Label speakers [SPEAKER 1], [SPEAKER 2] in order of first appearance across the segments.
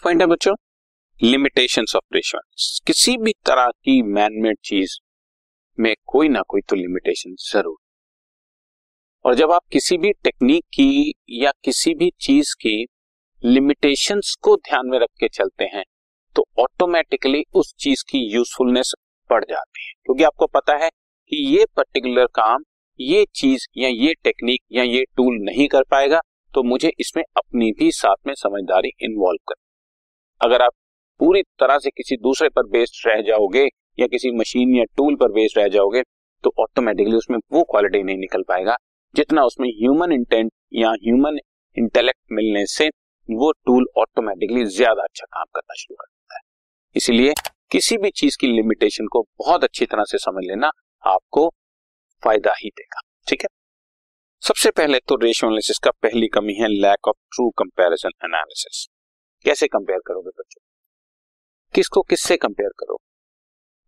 [SPEAKER 1] Next point है बच्चों? Limitation of ratio किसी भी तरह की मैनमेड चीज़ में कोई ना कोई तो लिमिटेशन ज़रूर। और जब आप किसी भी टेक्निक की या किसी भी चीज़ की लिमिटेशंस को ध्यान में रख के चलते हैं तो ऑटोमेटिकली उस चीज़ की यूजफुलनेस बढ़ जाती है। क्योंकि आपको पता है कि ये पर्टिकुलर काम, ये चीज़ या ये टेक्निक या ये टूल नहीं कर पाएगा तो मुझे इसमें अपनी भी साथ में समझदारी इन्वॉल्व कर अगर आप पूरी तरह से किसी दूसरे पर बेस्ड रह जाओगे या किसी मशीन या टूल पर बेस्ड रह जाओगे तो ऑटोमेटिकली उसमें वो क्वालिटी नहीं निकल पाएगा जितना उसमें ह्यूमन इंटेंट या ह्यूमन इंटेलेक्ट मिलने से वो टूल ऑटोमेटिकली ज़्यादा अच्छा काम करना शुरू कर देता है। इसीलिए किसी भी चीज़ की लिमिटेशन को बहुत अच्छी तरह से समझ लेना आपको फ़ायदा ही देगा, ठीक है? सबसे पहले तो रेशियो एनालिसिस का पहली कमी है lack of true comparison analysis कैसे कंपेयर करोगे बच्चों? किसको किससे कंपेयर करो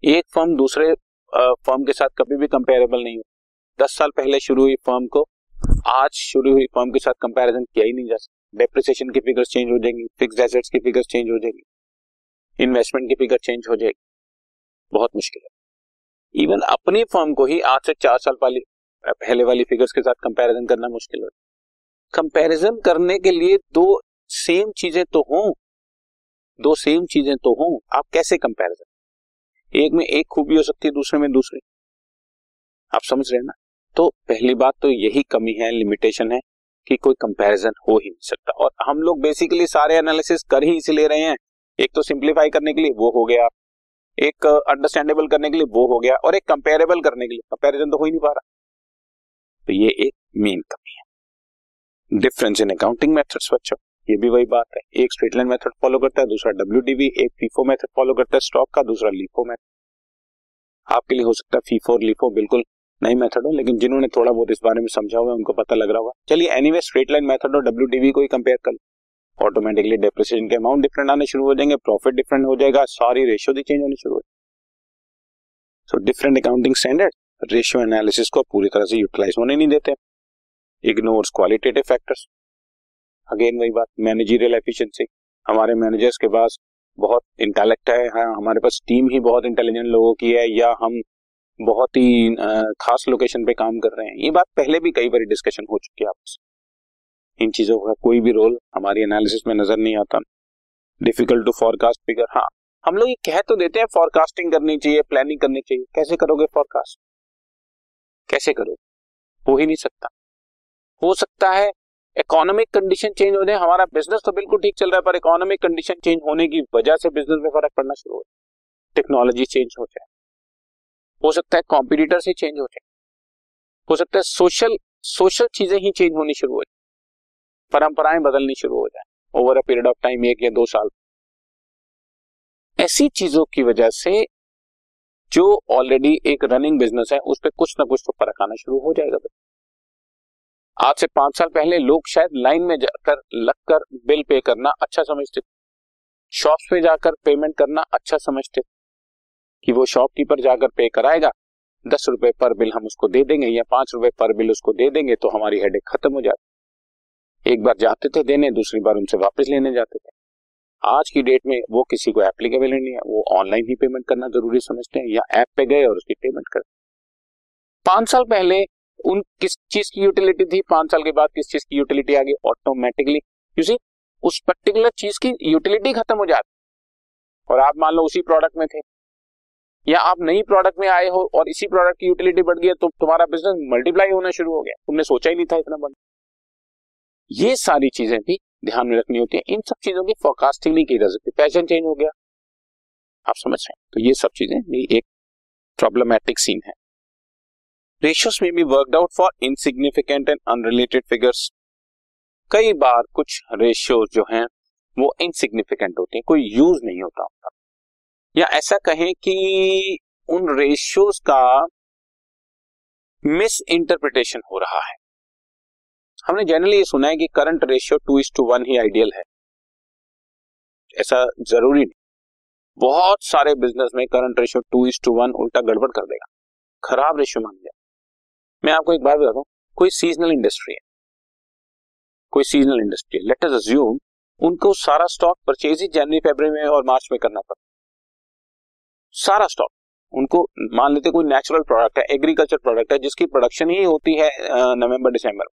[SPEAKER 1] एक फर्म दूसरे फर्म के साथ कभी भी कंपेरेबल नहीं हो। दस साल पहले शुरू हुई फर्म को, आज शुरू हुई फर्म के साथ कंपैरिजन किया ही नहीं जा सकता। डेप्रिसिएशन की फिगर्स चेंज हो जाएँगी फिक्स एसेट्स की फिगर्स चेंज हो जाएगी इन्वेस्टमेंट की फिगर चेंज हो जाएगी। बहुत मुश्किल है। इवन अपनी फर्म को ही आज से चार साल वाली, पहले वाली फिगर्स के साथ कंपैरिजन करना मुश्किल हो कंपैरिजन करने के लिए दो सेम चीज़ें तो हों, दो सेम चीज़ें तो हों, आप कैसे कंपैरिजन एक में एक खूबी हो सकती है, दूसरे में दूसरी। आप समझ रहे हैं ना? तो पहली बात तो यही कमी है लिमिटेशन है, कि कोई कंपैरिजन हो ही नहीं सकता। और हम लोग बेसिकली सारे एनालिसिस कर ही इसे ले रहे हैं। एक तो सिंप्लीफाई करने के लिए वो हो गया। एक अंडरस्टैंडेबल करने के लिए वो हो गया। और एक कंपेरेबल करने के लिए। कंपैरिजन तो हो ही नहीं पा रहा। तो ये एक मेन कमी है। डिफरेंस इन अकाउंटिंग मेथड्स बच्चों। ये भी वही बात है। एक स्ट्रेट लाइन मेथड फॉलो करता है, दूसरा डब्ल्यूडीवी एक फीफो मेथड फॉलो करता है स्टॉक का, दूसरा लीफो मेथड आपके लिए हो सकता है फीफो और लीफो बिल्कुल नई मेथड हो, लेकिन जिन्होंने थोड़ा बहुत इस बारे में समझा हुआ है, उनको पता लग रहा होगा। चलिए एनीवे स्ट्रेट लाइन मेथड और डब्ल्यूडीवी को ही कंपेयर कर ऑटोमेटिकली डेप्रिसिएशन के अमाउंट डिफरेंट आने शुरू हो जाएँगे प्रॉफिट डिफरेंट हो जाएगा, सारी रेशियो भी चेंज होने शुरू हो so different accounting standard ratio analysis को पूरी तरह से यूटिलाइज होने नहीं देते। इग्नोर्स क्वालिटेटिव फैक्टर्स अगेन वही बात मैनेजरियल एफिशिएंसी हमारे मैनेजर्स के पास बहुत इंटेलेक्ट है हाँ, हमारे पास टीम ही बहुत इंटेलिजेंट लोगों की है या हम बहुत ही खास लोकेशन पे काम कर रहे हैं। ये बात पहले भी कई बार डिस्कशन हो चुकी है आपसे इन चीज़ों का कोई भी रोल हमारी एनालिसिस में नज़र नहीं आता। डिफ़िकल्ट टू फॉरकास्ट फिगर हाँ। हम लोग ये कह तो देते हैं फॉरकास्टिंग करनी चाहिए प्लानिंग करनी चाहिए। कैसे करोगे फॉरकास्ट कैसे करोगे? हो ही नहीं सकता। हो सकता है इकोनॉमिक कंडीशन चेंज हो जाए, हमारा बिज़नेस तो बिल्कुल ठीक चल रहा है, पर इकोनॉमिक कंडीशन चेंज होने की वजह से बिज़नेस में फ़र्क पड़ना शुरू हो जाए टेक्नोलॉजी चेंज हो जाए। हो सकता है कॉम्पिटिटर से चेंज हो जाए, हो सकता है सोशल सोशल चीज़ें ही चेंज होनी शुरू हो जाए, परंपराएँ बदलनी शुरू हो जाए over a period of time एक या दो साल। ऐसी चीज़ों की वजह से जो ऑलरेडी एक रनिंग बिज़नेस है, उस पर कुछ ना कुछ तो फ़र्क आना शुरू हो जाएगा। आज से पाँच साल पहले लोग शायद लाइन में जाकर, लगकर बिल पे करना अच्छा समझते थे। शॉप पे जाकर पेमेंट करना अच्छा समझते थे कि वो शॉपकीपर जाकर पे कराएगा। दस रुपए पर बिल हम उसको दे देंगे या पाँच रुपए पर बिल उसको दे देंगे तो हमारी हेडेक खत्म हो जाती। एक बार जाते थे देने, दूसरी बार उनसे वापस लेने जाते थे। आज की डेट में वो किसी को एप्लीकेबल नहीं है। वो ऑनलाइन ही पेमेंट करना ज़रूरी समझते हैं या ऐप पे गए और उसकी पेमेंट कर। पाँच साल पहले उन किस चीज़ की यूटिलिटी थी? पाँच साल के बाद किस चीज़ की यूटिलिटी आ गई? ऑटोमेटिकली सी उस पर्टिकुलर चीज़ की यूटिलिटी खत्म हो जाती। और आप मान लो उसी प्रोडक्ट में थे। या आप नई प्रोडक्ट में आए हो और इसी प्रोडक्ट की यूटिलिटी बढ़ गई तो तुम्हारा बिज़नेस मल्टीप्लाई होना शुरू हो गया। तुमने सोचा ही नहीं था इतना बढ़ ये सारी चीज़ें भी ध्यान में रखनी होती है। इन सब चीज़ों की फोरकास्टिंग नहीं की जा सकती। फ़ैशन चेंज हो गया। आप समझ रहे हैं। तो ये सब चीज़ें भी एक प्रॉब्लमैटिक सीन है। रेशियोस में भी worked out for insignificant and unrelated figures कई बार कुछ रेशियोज जो हैं, वो इनसिग्निफिकेंट होते हैं, कोई यूज़ नहीं होता उनका। या ऐसा कहें कि उन रेशियोज का मिस इंटरप्रिटेशन हो रहा है। हमने जनरली ये सुना है कि current ratio two is to one he ideal है। ऐसा ज़रूरी नहीं। बहुत सारे बिज़नेस में current ratio two is to one उल्टा गड़बड़ कर देगा। खराब रेशियो मान लिया। मैं आपको एक बात बताता हूँ, कोई सीजनल इंडस्ट्री है। कोई सीजनल इंडस्ट्री है। लेट अस अज्यूम उनको सारा स्टॉक परचेज ही जनवरी फेबर में और मार्च में करना पड़ता सारा स्टॉक उनको मान लेते कोई नेचुरल प्रोडक्ट है एग्रीकल्चर प्रोडक्ट है, जिसकी प्रोडक्शन ही होती है नवंबर दिसंबर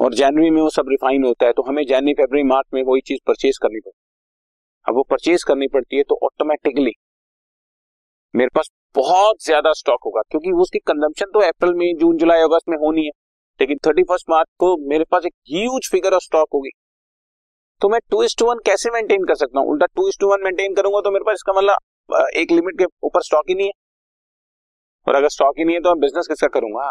[SPEAKER 1] और जनवरी में वो सब रिफाइन होता है तो हमें जनवरी फेबर मार्च में वही चीज़ परचेज करनी पड़ती है। अब वो परचेज करनी पड़ती है तो ऑटोमेटिकली मेरे पास बहुत ज़्यादा स्टॉक होगा, क्योंकि उसकी कंजम्पशन तो अप्रैल में जून जुलाई अगस्त में होनी है। लेकिन थर्टी फ़र्स्ट मार्च को मेरे पास एक ह्यूज फिगर ऑफ़ स्टॉक होगी। तो मैं टू इस टू वन कैसे मेंटेन कर सकता हूँ? उल्टा टू इस टू वन मेंटेन करूँगा तो मेरे पास इसका मतलब एक लिमिट के ऊपर स्टॉक ही नहीं है। और अगर स्टॉक ही नहीं है तो मैं बिज़नेस किसका करूँगा?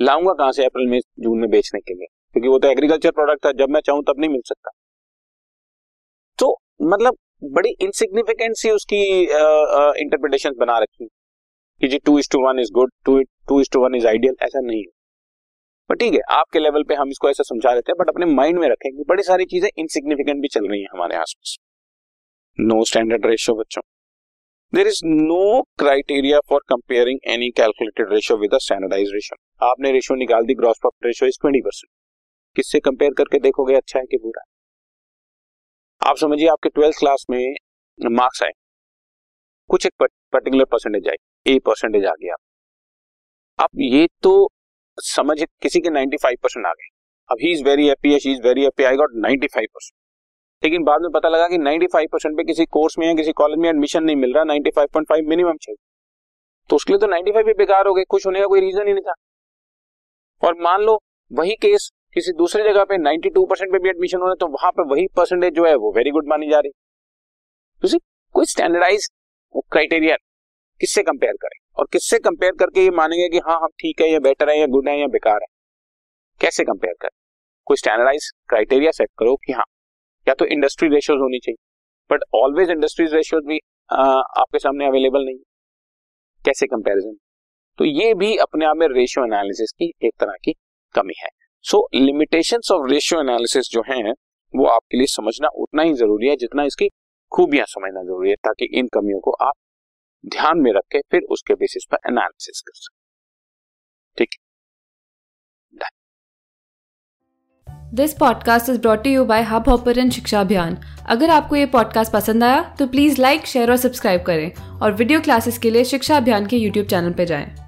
[SPEAKER 1] लाऊँगा कहाँ से अप्रैल में जून में बेचने के लिए? क्योंकि वो तो एग्रीकल्चर प्रोडक्ट था, जब मैं चाहूँ तब नहीं मिल सकता। तो मतलब बड़ी इनसिग्निफिकेंट सी उसकी इंटरप्रिटेशन बना रखी कि जी two is to one is good two two is to one is ideal ऐसा नहीं है। पर ठीक है, आपके लेवल पे हम इसको ऐसा समझा देते हैं बट अपने माइंड में रखें कि बड़ी सारी चीज़ें इनसिग्निफिकेंट भी चल रही हैं हमारे आसपास। नो स्टैंडर्ड रेशियो बच्चों। There is no criteria for comparing any calculated ratio with standardise ratio आपने रेशियो निकाल दी gross profit ratio is twenty percent किससे कंपेयर करके देखोगे अच्छा है कि बुरा है? आप समझिए आपके ट्वेल्थ क्लास में मार्क्स आए। कुछ एक पर्टिकुलर परसेंटेज आई ए परसेंटेज आ गया। अब ये तो समझ किसी के 95 परसेंट आ गए। अब he is very happy she is very happy I got 95 percent लेकिन बाद में पता लगा कि 95 परसेंट पे किसी कोर्स में या किसी कॉलेज में एडमिशन नहीं मिल रहा 95.5 मिनिमम चाहिए। तो उसके लिए तो 95 भी बेकार हो गए, खुश होने का कोई रीजन ही नहीं था। और मान लो, वही केस किसी दूसरी जगह पे 92 परसेंट पे भी एडमिशन हो रहा है तो वहाँ पे वही परसेंटेज जो है वो वेरी गुड मानी जा रही। तो कोई स्टैंडर्डाइज क्राइटेरिया किससे कंपेयर करें? और किससे कंपेयर करके ये मानेंगे कि हाँ हम ठीक है या बेटर है या गुड है या बेकार है? कैसे कंपेयर करें? कोई स्टैंडर्डाइज क्राइटेरिया सेट करो कि हाँ या तो इंडस्ट्री रेशियोज होनी चाहिए। बट ऑलवेज इंडस्ट्रीज़ रेशियोज भी आ, आपके सामने अवेलेबल नहीं है। कैसे कंपैरिजन तो ये भी अपने आप में रेशियो एनालिसिस की एक तरह की कमी है। So limitations of ratio analysis जो है, वो आपके लिए समझना उतना ही ज़रूरी है जितना इसकी खूबियाँ समझना ज़रूरी है, ताकि इन कमियों को आप ध्यान में रख के फिर उसके बेसिस पर एनालिसिस कर सकते ठीक
[SPEAKER 2] this podcast is brought you by Hubhopper Shiksha Abhiyan अगर आपको ये पॉडकास्ट पसंद आया तो प्लीज़ लाइक शेयर और सब्सक्राइब करें। और वीडियो क्लासेस के लिए शिक्षा अभियान के यूट्यूब चैनल पर जाएँ।